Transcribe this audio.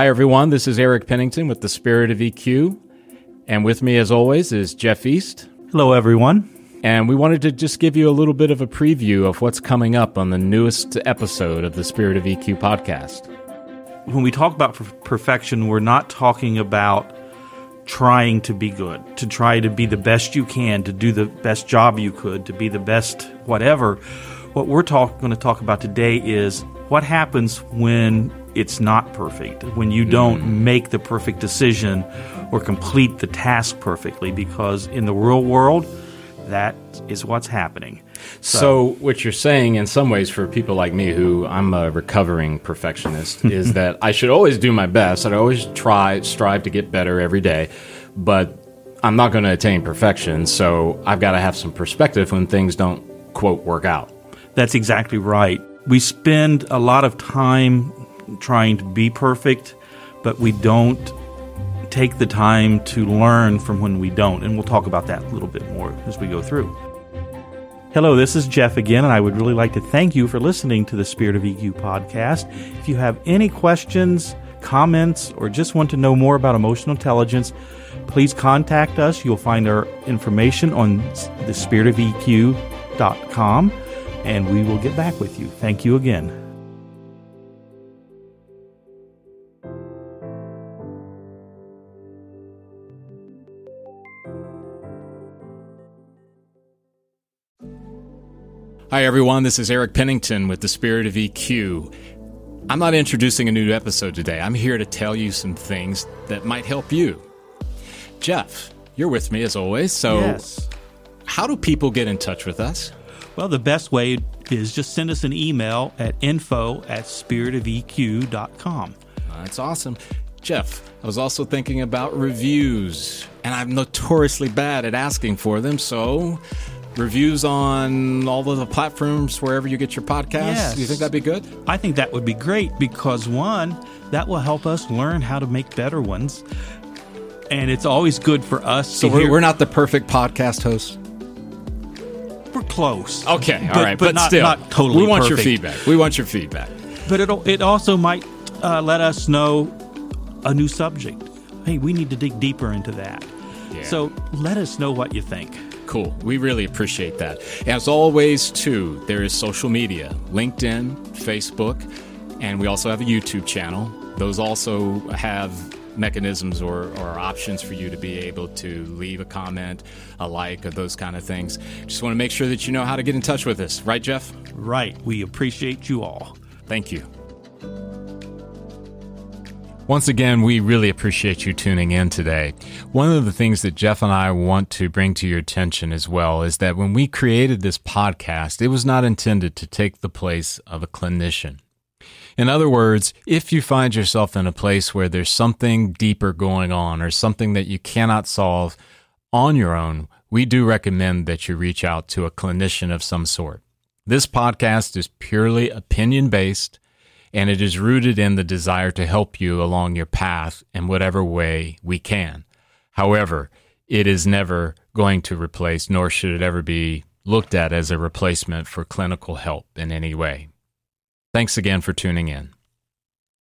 Hi, everyone. This is Eric Pennington with the Spirit of EQ. And with me, as always, is Jeff East. Hello, everyone. And we wanted to just give you a little bit of a preview of what's coming up on the newest episode of the Spirit of EQ podcast. When we talk about perfection, we're not talking about trying to be good, to try to be the best you can, to do the best job you could, to be the best whatever. What we're talk, going to talk about today is what happens when it's not perfect, when you don't mm. make the perfect decision or complete the task perfectly, because in the real world, that is what's happening. So, so, what you're saying, in some ways, for people like me, who I'm a recovering perfectionist, is that I should always do my best. I'd always try, strive to get better every day, but I'm not going to attain perfection. So I've got to have some perspective when things don't quote work out. That's exactly right. We spend a lot of time trying to be perfect, but we don't take the time to learn from when we don't. And we'll talk about that a little bit more as we go through. Hello, this is Jeff again, and I would really like to thank you for listening to the Spirit of EQ podcast. If you have any questions, comments, or just want to know more about emotional intelligence, please contact us. You'll find our information on the spiritofeq.com, and we will get back with you. Thank you again. Hi, everyone. This is Eric Pennington with the Spirit of EQ. I'm not introducing a new episode today. I'm here to tell you some things that might help you. Jeff, you're with me as always. So, yes. how do people get in touch with us? Well, the best way is just send us an email at info at spiritofeq.com. That's awesome. Jeff, I was also thinking about reviews, and I'm notoriously bad at asking for them. So, reviews on all of the platforms wherever you get your podcasts? Yes. Do you think that'd be good? I think that would be great because one, that will help us learn how to make better ones. And it's always good for us. So we're, we're not the perfect podcast host. We're close. Okay, all but, right, but, but, not, still, not totally. We want perfect. your feedback. We want your feedback. But it it also might uh, let us know a new subject. Hey, we need to dig deeper into that. Yeah. So let us know what you think. Cool. We really appreciate that. As always, too, there is social media LinkedIn, Facebook, and we also have a YouTube channel. Those also have mechanisms or, or options for you to be able to leave a comment, a like, or those kind of things. Just want to make sure that you know how to get in touch with us. Right, Jeff? Right. We appreciate you all. Thank you. Once again, we really appreciate you tuning in today. One of the things that Jeff and I want to bring to your attention as well is that when we created this podcast, it was not intended to take the place of a clinician. In other words, if you find yourself in a place where there's something deeper going on or something that you cannot solve on your own, we do recommend that you reach out to a clinician of some sort. This podcast is purely opinion based and it is rooted in the desire to help you along your path in whatever way we can. However, it is never going to replace, nor should it ever be looked at as a replacement for clinical help in any way. Thanks again for tuning in.